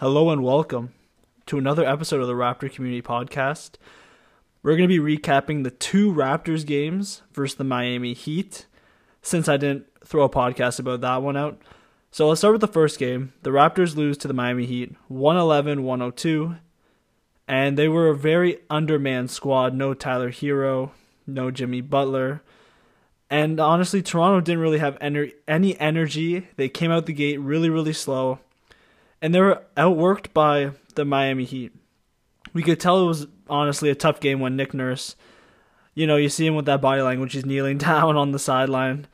Hello and welcome to another episode of the Raptor Community Podcast. We're going to be recapping the two Raptors games versus the Miami Heat since I didn't throw a podcast about that one out. So let's start with the first game. The Raptors lose to the Miami Heat 111 102. And they were a very undermanned squad. No Tyler Herro, no Jimmy Butler. And honestly, Toronto didn't really have any energy. They came out the gate really, really slow and they were outworked by the Miami Heat. We could tell it was honestly a tough game when Nick Nurse, you know, you see him with that body language. He's kneeling down on the sideline.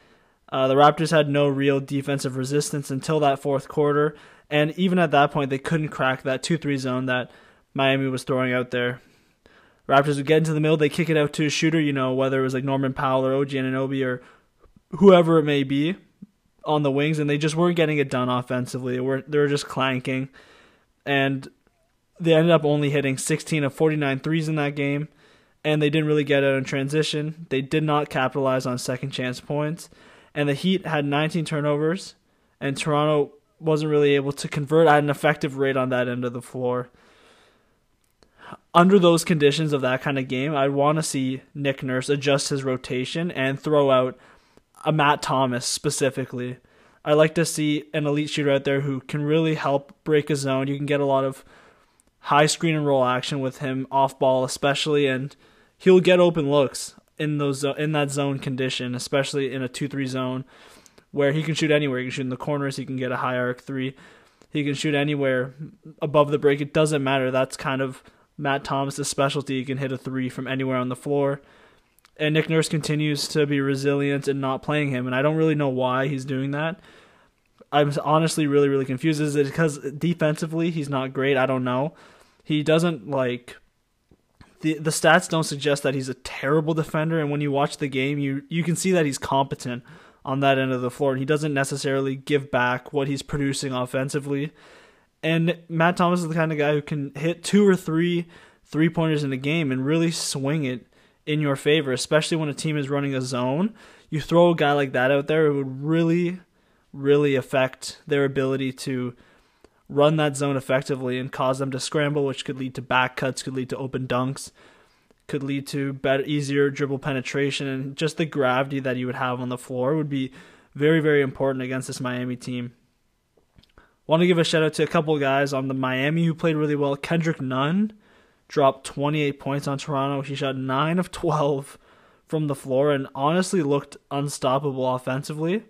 Uh, the Raptors had no real defensive resistance until that fourth quarter, and even at that point, they couldn't crack that 2 3 zone that Miami was throwing out there. Raptors would get into the middle, they kick it out to a shooter, you know, whether it was like Norman Powell or OG Anunoby or whoever it may be on the wings, and they just weren't getting it done offensively. They were they were just clanking, and they ended up only hitting 16 of 49 threes in that game, and they didn't really get out in transition. They did not capitalize on second chance points, and the Heat had 19 turnovers, and Toronto wasn't really able to convert at an effective rate on that end of the floor. Under those conditions of that kind of game, I want to see Nick Nurse adjust his rotation and throw out a Matt Thomas specifically. I like to see an elite shooter out there who can really help break a zone. You can get a lot of high screen and roll action with him off ball, especially, and he'll get open looks in those in that zone condition, especially in a two three zone where he can shoot anywhere. He can shoot in the corners. He can get a high arc three. He can shoot anywhere above the break. It doesn't matter. That's kind of Matt Thomas' specialty. He can hit a three from anywhere on the floor and Nick Nurse continues to be resilient and not playing him, and I don't really know why he's doing that. I'm honestly really really confused. Is it because defensively he's not great? I don't know. He doesn't like the the stats don't suggest that he's a terrible defender, and when you watch the game, you you can see that he's competent on that end of the floor, and he doesn't necessarily give back what he's producing offensively. And Matt Thomas is the kind of guy who can hit two or three three pointers in a game and really swing it in your favor, especially when a team is running a zone. You throw a guy like that out there, it would really, really affect their ability to run that zone effectively and cause them to scramble, which could lead to back cuts, could lead to open dunks, could lead to better, easier dribble penetration, and just the gravity that you would have on the floor would be very, very important against this Miami team. Want to give a shout out to a couple guys on the Miami who played really well. Kendrick Nunn dropped 28 points on Toronto. He shot 9 of 12 from the floor and honestly looked unstoppable offensively.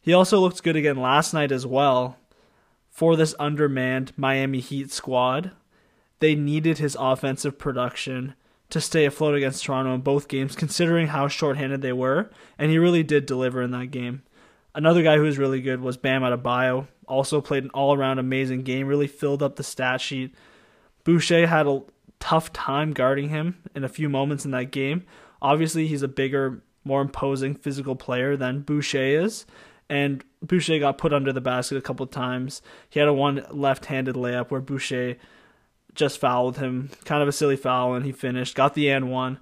He also looked good again last night as well for this undermanned Miami Heat squad. They needed his offensive production to stay afloat against Toronto in both games, considering how shorthanded they were, and he really did deliver in that game. Another guy who was really good was Bam Adebayo. Also played an all-around amazing game. Really filled up the stat sheet Boucher had a tough time guarding him in a few moments in that game. Obviously, he's a bigger, more imposing physical player than Boucher is, and Boucher got put under the basket a couple times. He had a one left-handed layup where Boucher just fouled him, kind of a silly foul, and he finished, got the and one.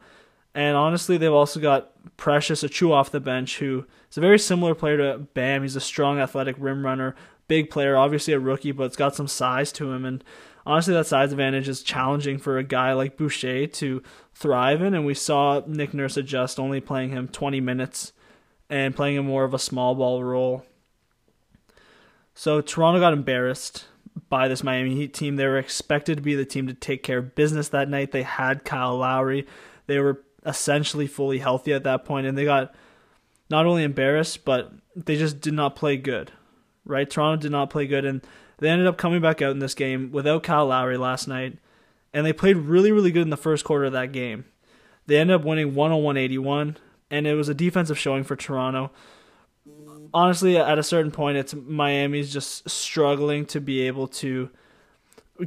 And honestly, they've also got Precious Achiuwa off the bench, who is a very similar player to Bam. He's a strong, athletic rim runner, big player, obviously a rookie, but it's got some size to him. And honestly, that size advantage is challenging for a guy like Boucher to thrive in. And we saw Nick Nurse adjust, only playing him 20 minutes and playing him more of a small ball role. So Toronto got embarrassed by this Miami Heat team. They were expected to be the team to take care of business that night. They had Kyle Lowry. They were essentially fully healthy at that point, and they got not only embarrassed, but they just did not play good. Right? Toronto did not play good, and they ended up coming back out in this game without Kyle Lowry last night, and they played really, really good in the first quarter of that game. They ended up winning 101 81, and it was a defensive showing for Toronto. Honestly, at a certain point, it's Miami's just struggling to be able to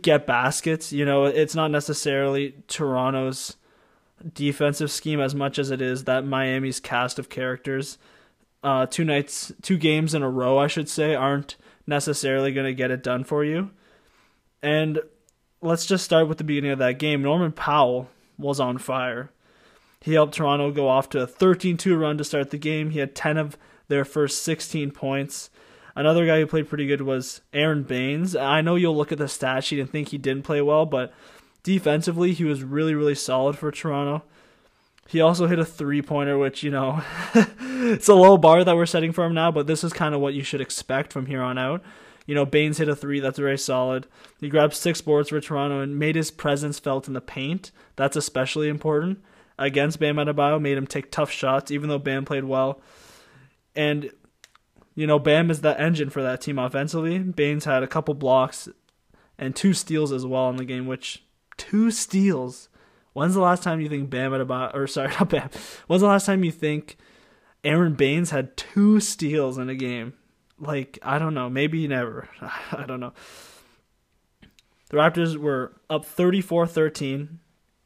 get baskets. You know, it's not necessarily Toronto's defensive scheme as much as it is that Miami's cast of characters. Uh, two nights, two games in a row, I should say, aren't necessarily going to get it done for you. And let's just start with the beginning of that game. Norman Powell was on fire. He helped Toronto go off to a 13 2 run to start the game. He had 10 of their first 16 points. Another guy who played pretty good was Aron Baynes. I know you'll look at the stat sheet and think he didn't play well, but defensively, he was really, really solid for Toronto. He also hit a three pointer, which, you know, it's a low bar that we're setting for him now, but this is kind of what you should expect from here on out. You know, Baynes hit a three, that's very solid. He grabbed six boards for Toronto and made his presence felt in the paint. That's especially important. Against Bam Adebayo, made him take tough shots, even though Bam played well. And, you know, Bam is the engine for that team offensively. Baynes had a couple blocks and two steals as well in the game, which, two steals When's the last time you think Bam Adebayo, or sorry, not Bam. When's the last time you think Aron Baynes had two steals in a game? Like, I don't know. Maybe never. I don't know. The Raptors were up 34 13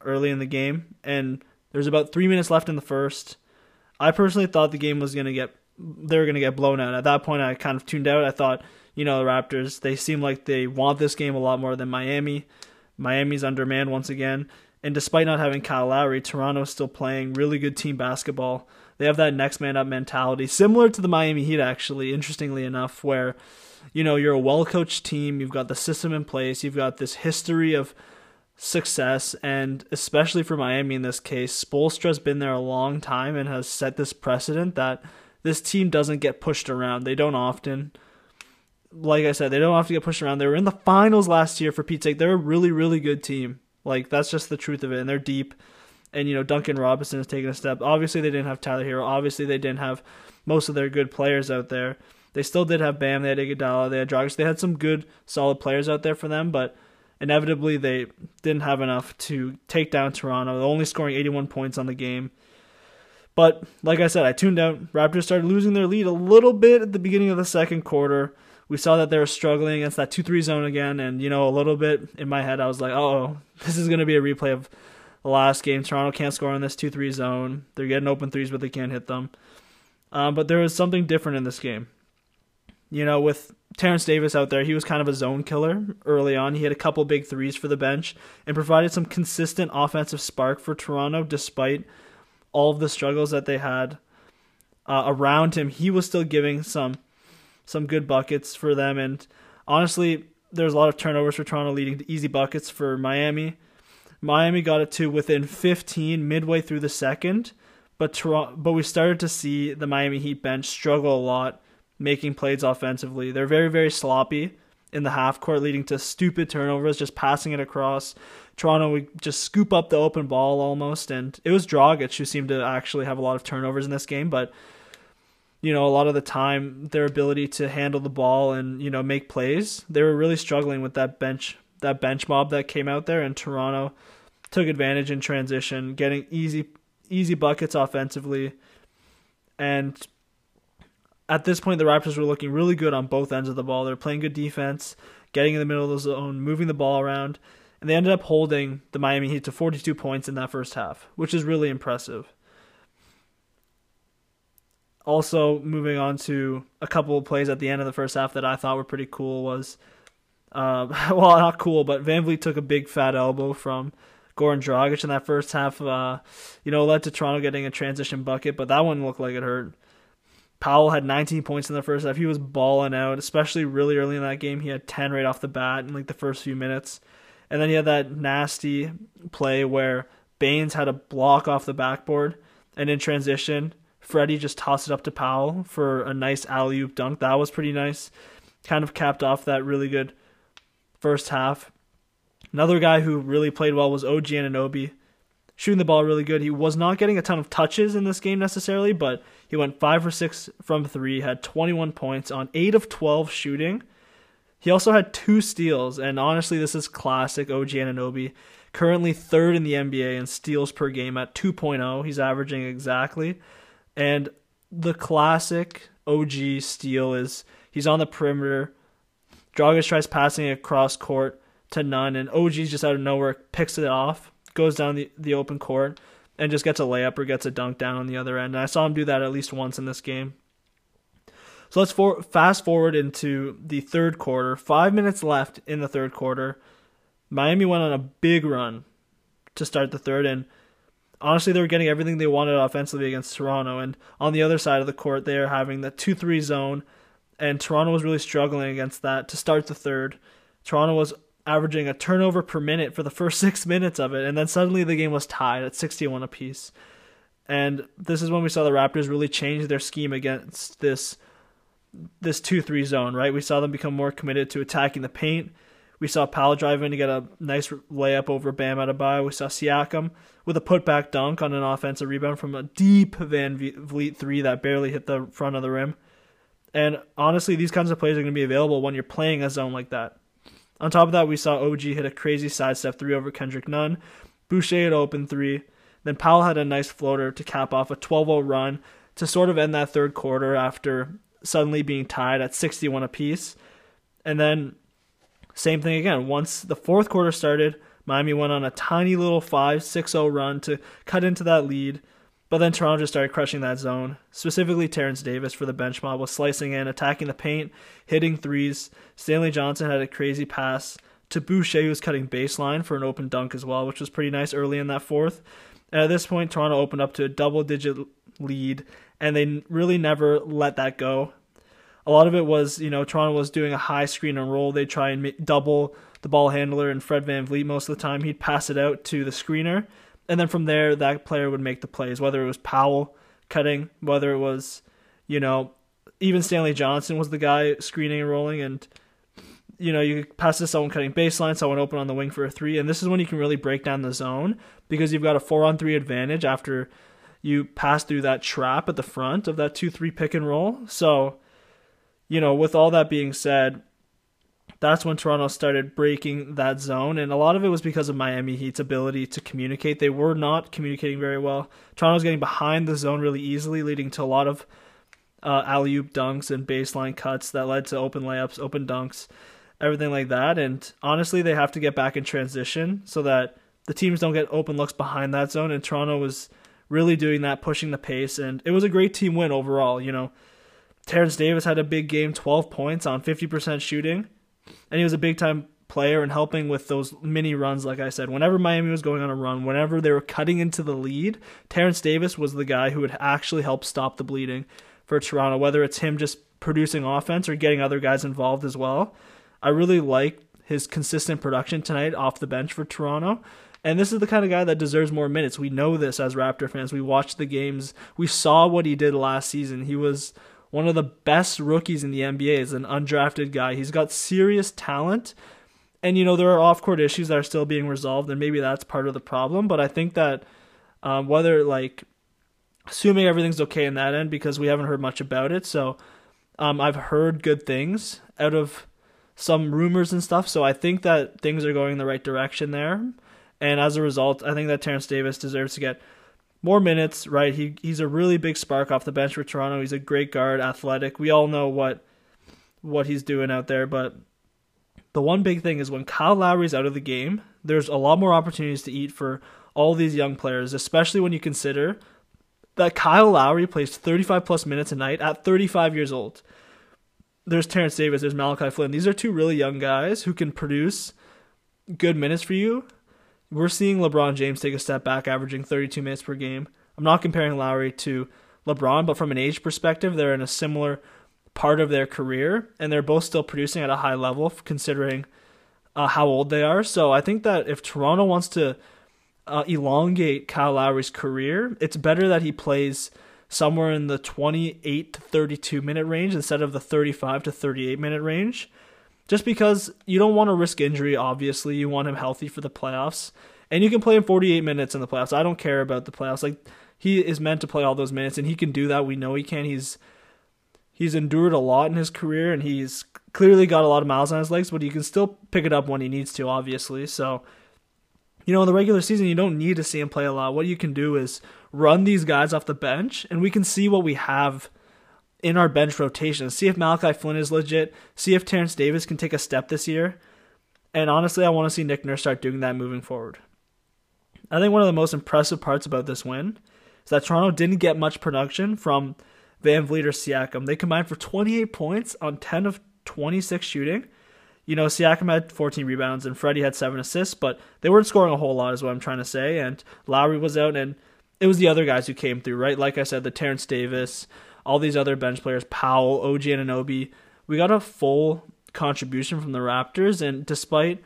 early in the game, and there's about three minutes left in the first. I personally thought the game was going to get, they were going to get blown out. At that point, I kind of tuned out. I thought, you know, the Raptors, they seem like they want this game a lot more than Miami. Miami's undermanned once again. And despite not having Kyle Lowry, Toronto's still playing really good team basketball. They have that next man up mentality, similar to the Miami Heat, actually, interestingly enough, where, you know, you're a well coached team, you've got the system in place, you've got this history of success, and especially for Miami in this case, Spoelstra's been there a long time and has set this precedent that this team doesn't get pushed around. They don't often. Like I said, they don't often get pushed around. They were in the finals last year for Pete's sake. They're a really, really good team. Like that's just the truth of it. And they're deep. And you know Duncan Robinson has taken a step. Obviously they didn't have Tyler Herro. Obviously they didn't have most of their good players out there. They still did have Bam. They had Iguodala. They had Dragic. They had some good, solid players out there for them, but inevitably they didn't have enough to take down Toronto. Only scoring 81 points on the game. But like I said, I tuned out. Raptors started losing their lead a little bit at the beginning of the second quarter we saw that they were struggling against that 2 3 zone again. And, you know, a little bit in my head, I was like, oh, this is going to be a replay of the last game. Toronto can't score in this 2 3 zone. They're getting open threes, but they can't hit them. Um, but there was something different in this game. You know, with Terrence Davis out there, he was kind of a zone killer early on. He had a couple big threes for the bench and provided some consistent offensive spark for Toronto despite all of the struggles that they had uh, around him. He was still giving some some good buckets for them. And honestly, there's a lot of turnovers for Toronto, leading to easy buckets for Miami. Miami got it to within 15 midway through the second, but Toronto, but we started to see the Miami Heat bench struggle a lot making plays offensively. They're very very sloppy in the half court, leading to stupid turnovers, just passing it across. Toronto would just scoop up the open ball almost, and it was Dragic who seemed to actually have a lot of turnovers in this game, but you know, a lot of the time their ability to handle the ball and, you know, make plays. They were really struggling with that bench that bench mob that came out there and Toronto took advantage in transition, getting easy easy buckets offensively. And at this point the Raptors were looking really good on both ends of the ball. They're playing good defense, getting in the middle of the zone, moving the ball around, and they ended up holding the Miami Heat to 42 points in that first half, which is really impressive. Also, moving on to a couple of plays at the end of the first half that I thought were pretty cool was, uh, well, not cool, but Van Vleet took a big fat elbow from Goran Dragic in that first half. Uh, you know, led to Toronto getting a transition bucket, but that one looked like it hurt. Powell had 19 points in the first half. He was balling out, especially really early in that game. He had 10 right off the bat in like the first few minutes. And then he had that nasty play where Baynes had a block off the backboard and in transition Freddie just tossed it up to Powell for a nice alley oop dunk. That was pretty nice. Kind of capped off that really good first half. Another guy who really played well was OG Anunoby. Shooting the ball really good. He was not getting a ton of touches in this game necessarily, but he went 5 for 6 from 3, had 21 points on 8 of 12 shooting. He also had two steals, and honestly, this is classic OG Anunoby. Currently third in the NBA in steals per game at 2.0. He's averaging exactly and the classic OG steal is he's on the perimeter. Dragic tries passing it across court to Nunn, and OG's just out of nowhere picks it off, goes down the, the open court, and just gets a layup or gets a dunk down on the other end. And I saw him do that at least once in this game. So let's for, fast forward into the third quarter. Five minutes left in the third quarter. Miami went on a big run to start the third, and honestly, they were getting everything they wanted offensively against Toronto. And on the other side of the court, they are having the 2 3 zone. and Toronto was really struggling against that to start the third. Toronto was averaging a turnover per minute for the first six minutes of it, and then suddenly the game was tied at 61 apiece. And this is when we saw the Raptors really change their scheme against this this 2-3 zone, right? We saw them become more committed to attacking the paint. We saw Powell drive in to get a nice layup over Bam Adebayo. We saw Siakam with a putback dunk on an offensive rebound from a deep Van Vleet three that barely hit the front of the rim. And honestly, these kinds of plays are going to be available when you're playing a zone like that. On top of that, we saw OG hit a crazy sidestep three over Kendrick Nunn. Boucher had open three. Then Powell had a nice floater to cap off a 12 0 run to sort of end that third quarter after suddenly being tied at 61 apiece. And then, same thing again. Once the fourth quarter started, Miami went on a tiny little 5 6 0 run to cut into that lead. But then Toronto just started crushing that zone. Specifically, Terrence Davis for the bench mob was slicing in, attacking the paint, hitting threes. Stanley Johnson had a crazy pass to Boucher, who was cutting baseline for an open dunk as well, which was pretty nice early in that fourth. And at this point, Toronto opened up to a double digit lead, and they really never let that go. A lot of it was, you know, Toronto was doing a high screen and roll. They try and double the ball handler and Fred VanVleet most of the time. He'd pass it out to the screener and then from there that player would make the plays, whether it was Powell cutting, whether it was, you know, even Stanley Johnson was the guy screening and rolling, and you know you pass to someone cutting baseline, someone open on the wing for a three, and this is when you can really break down the zone because you've got a four on three advantage after you pass through that trap at the front of that two three pick and roll. So, you know, with all that being said, that's when Toronto started breaking that zone. And a lot of it was because of Miami Heat's ability to communicate. They were not communicating very well. Toronto was getting behind the zone really easily, leading to a lot of uh, alley oop dunks and baseline cuts that led to open layups, open dunks, everything like that. And honestly, they have to get back in transition so that the teams don't get open looks behind that zone. And Toronto was really doing that, pushing the pace. And it was a great team win overall. You know, Terrence Davis had a big game, 12 points on 50% shooting and he was a big time player and helping with those mini runs. Like I said, whenever Miami was going on a run, whenever they were cutting into the lead, Terrence Davis was the guy who would actually help stop the bleeding for Toronto. Whether it's him just producing offense or getting other guys involved as well, I really like his consistent production tonight off the bench for Toronto. And this is the kind of guy that deserves more minutes. We know this as Raptor fans. We watched the games. We saw what he did last season. He was one of the best rookies in the NBA is an undrafted guy. He's got serious talent. And, you know, there are off court issues that are still being resolved, and maybe that's part of the problem. But I think that um, whether, like, assuming everything's okay in that end, because we haven't heard much about it. So um, I've heard good things out of some rumors and stuff. So I think that things are going in the right direction there. And as a result, I think that Terrence Davis deserves to get more minutes, right? He he's a really big spark off the bench for Toronto. He's a great guard, athletic. We all know what what he's doing out there, but the one big thing is when Kyle Lowry's out of the game, there's a lot more opportunities to eat for all these young players, especially when you consider that Kyle Lowry plays 35 plus minutes a night at 35 years old. There's Terrence Davis, there's Malachi Flynn. These are two really young guys who can produce good minutes for you we're seeing LeBron James take a step back, averaging 32 minutes per game. I'm not comparing Lowry to LeBron, but from an age perspective, they're in a similar part of their career, and they're both still producing at a high level considering uh, how old they are. So I think that if Toronto wants to uh, elongate Kyle Lowry's career, it's better that he plays somewhere in the 28 to 32 minute range instead of the 35 to 38 minute range just because you don't want to risk injury, obviously. You want him healthy for the playoffs. And you can play him 48 minutes in the playoffs. I don't care about the playoffs. Like he is meant to play all those minutes and he can do that. We know he can. He's he's endured a lot in his career and he's clearly got a lot of miles on his legs, but he can still pick it up when he needs to, obviously. So you know, in the regular season, you don't need to see him play a lot. What you can do is run these guys off the bench, and we can see what we have in our bench rotation. See if Malachi Flynn is legit. See if Terrence Davis can take a step this year. And honestly, I want to see Nick Nurse start doing that moving forward. I think one of the most impressive parts about this win is that Toronto didn't get much production from Van Vleet or Siakam. They combined for 28 points on 10 of 26 shooting. You know, Siakam had 14 rebounds and Freddie had 7 assists, but they weren't scoring a whole lot, is what I'm trying to say. And Lowry was out, and it was the other guys who came through, right? Like I said, the Terrence Davis, all these other bench players, Powell, OG Anunoby, we got a full contribution from the Raptors, and despite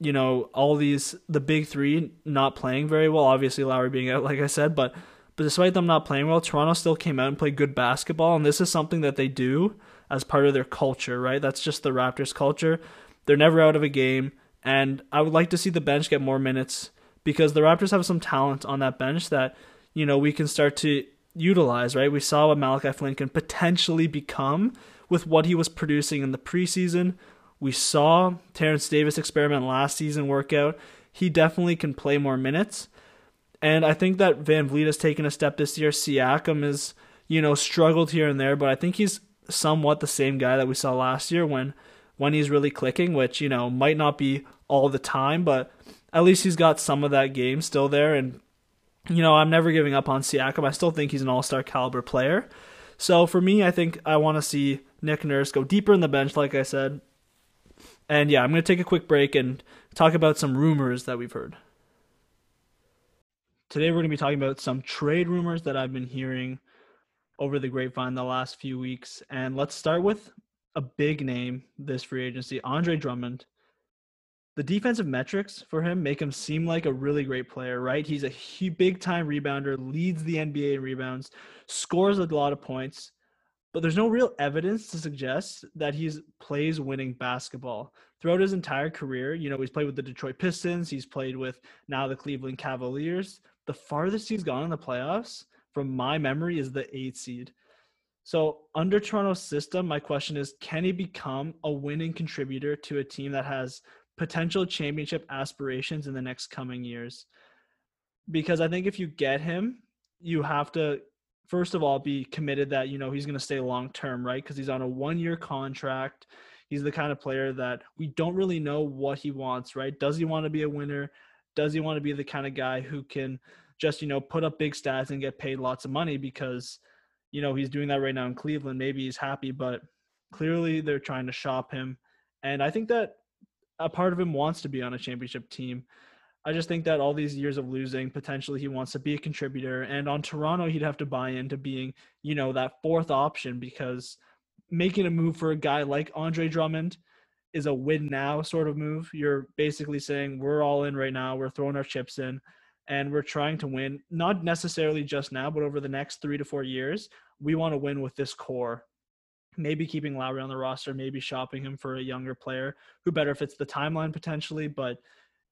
you know all these the big three not playing very well, obviously Lowry being out, like I said, but but despite them not playing well, Toronto still came out and played good basketball, and this is something that they do as part of their culture, right? That's just the Raptors culture. They're never out of a game, and I would like to see the bench get more minutes because the Raptors have some talent on that bench that you know we can start to utilize, right? We saw what Malachi Flynn can potentially become with what he was producing in the preseason. We saw Terrence Davis experiment last season work out. He definitely can play more minutes. And I think that VanVleet has taken a step this year. Siakam is, you know, struggled here and there, but I think he's somewhat the same guy that we saw last year when when he's really clicking, which, you know, might not be all the time, but at least he's got some of that game still there and you know, I'm never giving up on Siakam. I still think he's an all-star caliber player. So for me, I think I want to see Nick Nurse go deeper in the bench, like I said. And yeah, I'm going to take a quick break and talk about some rumors that we've heard. Today, we're going to be talking about some trade rumors that I've been hearing over the grapevine the last few weeks. And let's start with a big name this free agency Andre Drummond the defensive metrics for him make him seem like a really great player, right? He's a big time rebounder, leads the NBA in rebounds, scores a lot of points, but there's no real evidence to suggest that he's plays winning basketball. Throughout his entire career, you know, he's played with the Detroit Pistons, he's played with now the Cleveland Cavaliers. The farthest he's gone in the playoffs, from my memory, is the eight seed. So, under Toronto's system, my question is can he become a winning contributor to a team that has potential championship aspirations in the next coming years. Because I think if you get him, you have to first of all be committed that you know he's going to stay long term, right? Because he's on a one year contract. He's the kind of player that we don't really know what he wants, right? Does he want to be a winner? Does he want to be the kind of guy who can just you know put up big stats and get paid lots of money because you know he's doing that right now in Cleveland. Maybe he's happy, but clearly they're trying to shop him. And I think that a part of him wants to be on a championship team. I just think that all these years of losing, potentially he wants to be a contributor. And on Toronto, he'd have to buy into being, you know, that fourth option because making a move for a guy like Andre Drummond is a win now sort of move. You're basically saying we're all in right now, we're throwing our chips in, and we're trying to win, not necessarily just now, but over the next three to four years. We want to win with this core maybe keeping Lowry on the roster, maybe shopping him for a younger player who better fits the timeline potentially. But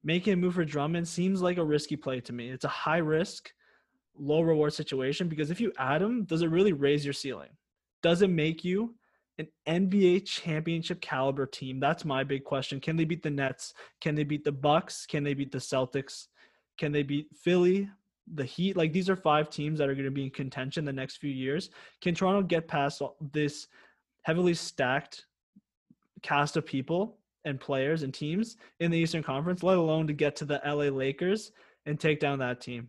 making a move for Drummond seems like a risky play to me. It's a high risk, low reward situation because if you add him, does it really raise your ceiling? Does it make you an NBA championship caliber team? That's my big question. Can they beat the Nets? Can they beat the Bucks? Can they beat the Celtics? Can they beat Philly? the Heat, like these are five teams that are going to be in contention the next few years. Can Toronto get past this heavily stacked cast of people and players and teams in the Eastern Conference, let alone to get to the LA Lakers and take down that team.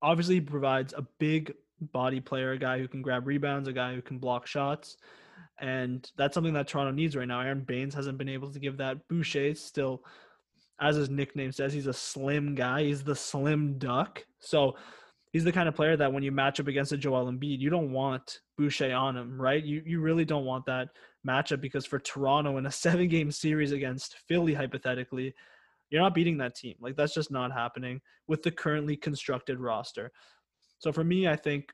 Obviously, provides a big body player, a guy who can grab rebounds, a guy who can block shots. And that's something that Toronto needs right now. Aron Baynes hasn't been able to give that. Boucher still, as his nickname says, he's a slim guy. He's the slim duck. So he's the kind of player that when you match up against a Joel Embiid, you don't want Boucher on him, right? You you really don't want that matchup because for Toronto in a seven game series against Philly, hypothetically, you're not beating that team. Like that's just not happening with the currently constructed roster. So for me, I think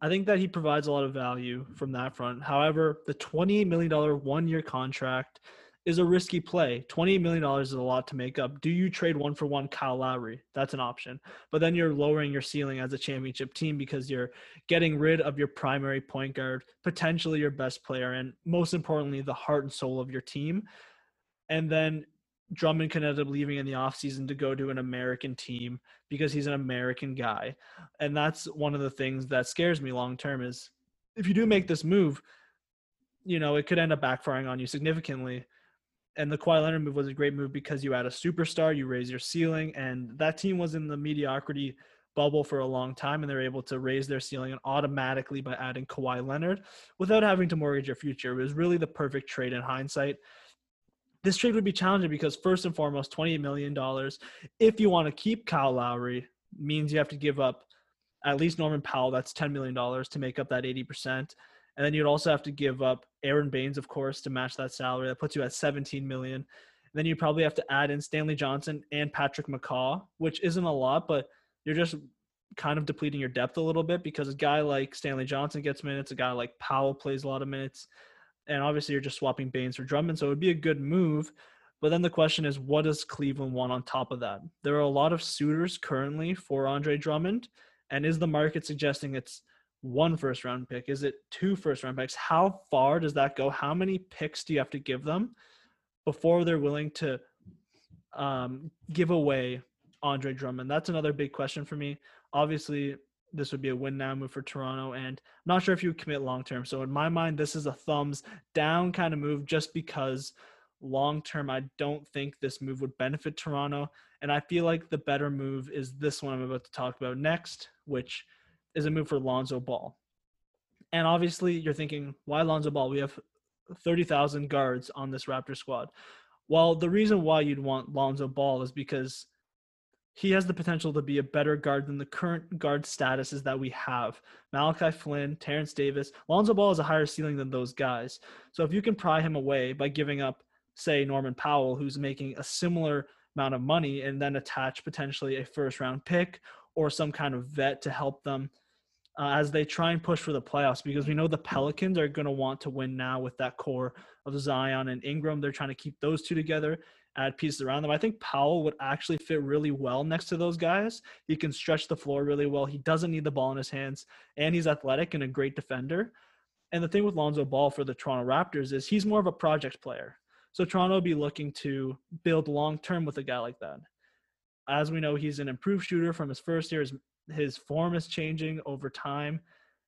I think that he provides a lot of value from that front. However, the $28 million one year contract is a risky play. $28 million is a lot to make up. Do you trade one for one Kyle Lowry? That's an option. But then you're lowering your ceiling as a championship team because you're getting rid of your primary point guard, potentially your best player, and most importantly, the heart and soul of your team. And then Drummond can end up leaving in the offseason to go to an American team because he's an American guy. And that's one of the things that scares me long term is if you do make this move, you know, it could end up backfiring on you significantly and the Kawhi Leonard move was a great move because you add a superstar, you raise your ceiling, and that team was in the mediocrity bubble for a long time, and they're able to raise their ceiling automatically by adding Kawhi Leonard without having to mortgage your future. It was really the perfect trade in hindsight. This trade would be challenging because first and foremost, $28 million. If you want to keep Kyle Lowry, means you have to give up at least Norman Powell, that's $10 million to make up that 80%. And then you'd also have to give up Aron Baynes, of course, to match that salary. That puts you at 17 million. And then you probably have to add in Stanley Johnson and Patrick McCaw, which isn't a lot, but you're just kind of depleting your depth a little bit because a guy like Stanley Johnson gets minutes, a guy like Powell plays a lot of minutes, and obviously you're just swapping Baines for Drummond, so it would be a good move. But then the question is, what does Cleveland want on top of that? There are a lot of suitors currently for Andre Drummond, and is the market suggesting it's one first round pick? Is it two first round picks? How far does that go? How many picks do you have to give them before they're willing to um, give away Andre Drummond? That's another big question for me. Obviously, this would be a win now move for Toronto, and I'm not sure if you would commit long term. So in my mind, this is a thumbs down kind of move, just because long term, I don't think this move would benefit Toronto. And I feel like the better move is this one I'm about to talk about next, which is a move for Lonzo Ball. And obviously, you're thinking, why Lonzo Ball? We have 30,000 guards on this Raptor squad. Well, the reason why you'd want Lonzo Ball is because he has the potential to be a better guard than the current guard statuses that we have. Malachi Flynn, Terrence Davis, Lonzo Ball has a higher ceiling than those guys. So if you can pry him away by giving up, say, Norman Powell, who's making a similar amount of money, and then attach potentially a first round pick or some kind of vet to help them uh, as they try and push for the playoffs because we know the Pelicans are going to want to win now with that core of Zion and Ingram. They're trying to keep those two together, add pieces around them. I think Powell would actually fit really well next to those guys. He can stretch the floor really well. He doesn't need the ball in his hands, and he's athletic and a great defender. And the thing with Lonzo Ball for the Toronto Raptors is he's more of a project player. So Toronto will be looking to build long term with a guy like that. As we know, he's an improved shooter from his first year. His his form is changing over time.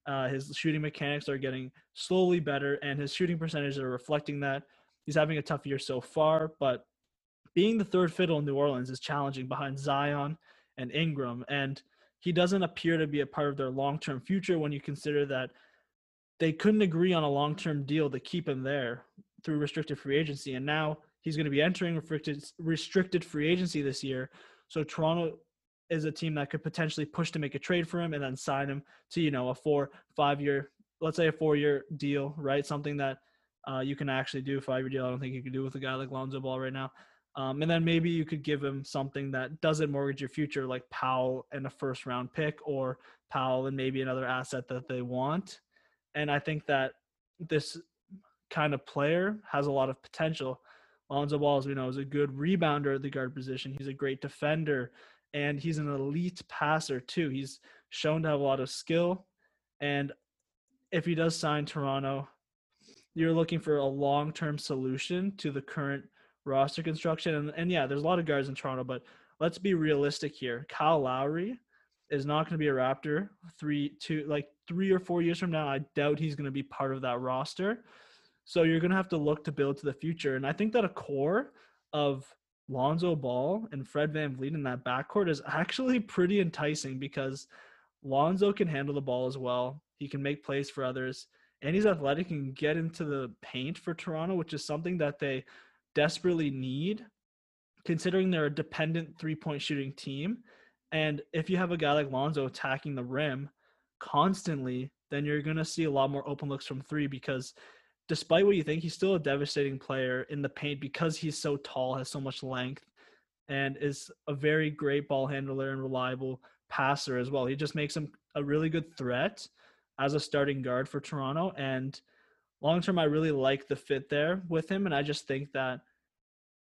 Uh, his shooting mechanics are getting slowly better, and his shooting percentages are reflecting that. He's having a tough year so far, but being the third fiddle in New Orleans is challenging behind Zion and Ingram, and he doesn't appear to be a part of their long-term future when you consider that they couldn't agree on a long-term deal to keep him there through restricted free agency, and now he's going to be entering restricted restricted free agency this year. So Toronto is a team that could potentially push to make a trade for him and then sign him to you know a four five year let's say a four year deal right? Something that uh, you can actually do five year deal. I don't think you could do with a guy like lonzo ball right now. Um, and then maybe you could give him something that doesn't mortgage your future like powell and a first round pick or powell and maybe another asset that they want. And i think that this kind of player has a lot of potential. Lonzo Ball, as we know, is a good rebounder at the guard position. He's a great defender and he's an elite passer too. He's shown to have a lot of skill, and if he does sign Toronto, you're looking for a long-term solution to the current roster construction. And, and yeah, there's a lot of guards in Toronto, but let's be realistic here. Kyle Lowry is not going to be a Raptor three, two, like three or four years from now. I doubt he's going to be part of that roster. So you're going to have to look to build to the future. And I think that a core of Lonzo Ball and Fred VanVleet in that backcourt is actually pretty enticing because Lonzo can handle the ball as well. He can make plays for others, and he's athletic and get into the paint for Toronto, which is something that they desperately need, considering they're a dependent three point shooting team. And if you have a guy like Lonzo attacking the rim constantly, then you're going to see a lot more open looks from three because despite what you think, he's still a devastating player in the paint because he's so tall, has so much length, and is a very great ball handler and reliable passer as well. He just makes him a really good threat as a starting guard for Toronto. And long term, I really like the fit there with him. And I just think that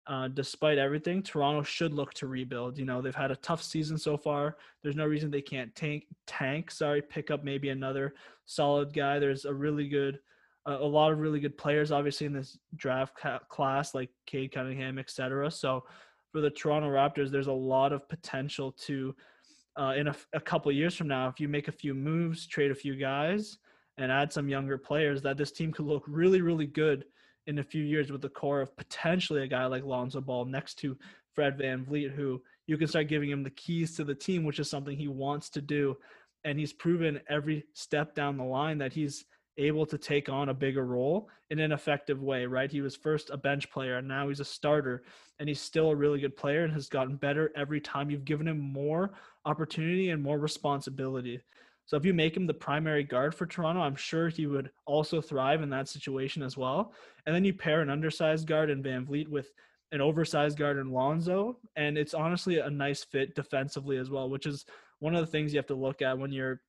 uh, despite everything, Toronto should look to rebuild. You know, they've had a tough season so far. There's no reason they can't tank, tank, sorry, pick up maybe another solid guy. There's a really good a, a lot of really good players, obviously in this draft ca- class, like Cade Cunningham, etc. So for the Toronto Raptors, there's a lot of potential to, uh, in a, a couple years from now, if you make a few moves, trade a few guys, and add some younger players, that this team could look really, really good in a few years with the core of potentially a guy like Lonzo Ball next to Fred Van VanVleet, who you can start giving him the keys to the team, which is something he wants to do. And he's proven every step down the line that he's able to take on a bigger role in an effective way, right? He was first a bench player and now he's a starter and he's still a really good player and has gotten better every time you've given him more opportunity and more responsibility. So if you make him the primary guard for Toronto, I'm sure he would also thrive in that situation as well. And then you pair an undersized guard in VanVleet with an oversized guard in Lonzo, and it's honestly a nice fit defensively as well, which is one of the things you have to look at when you're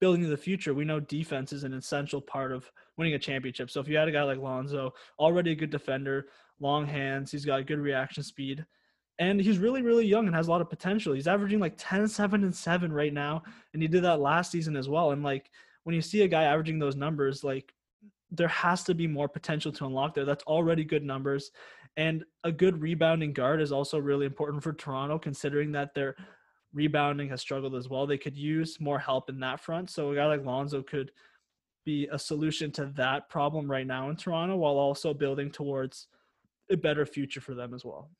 building the future. We know defense is an essential part of winning a championship. So if you had a guy like Lonzo, already a good defender, long hands, he's got good reaction speed, and he's really, really young and has a lot of potential. He's averaging like 10, 7, and 7 right now. And he did that last season as well. And like when you see a guy averaging those numbers, like there has to be more potential to unlock there. That's already good numbers. And a good rebounding guard is also really important for Toronto, considering that their rebounding has struggled as well. They could use more help in that front. So a guy like Lonzo could be a solution to that problem right now in Toronto while also building towards a better future for them as well.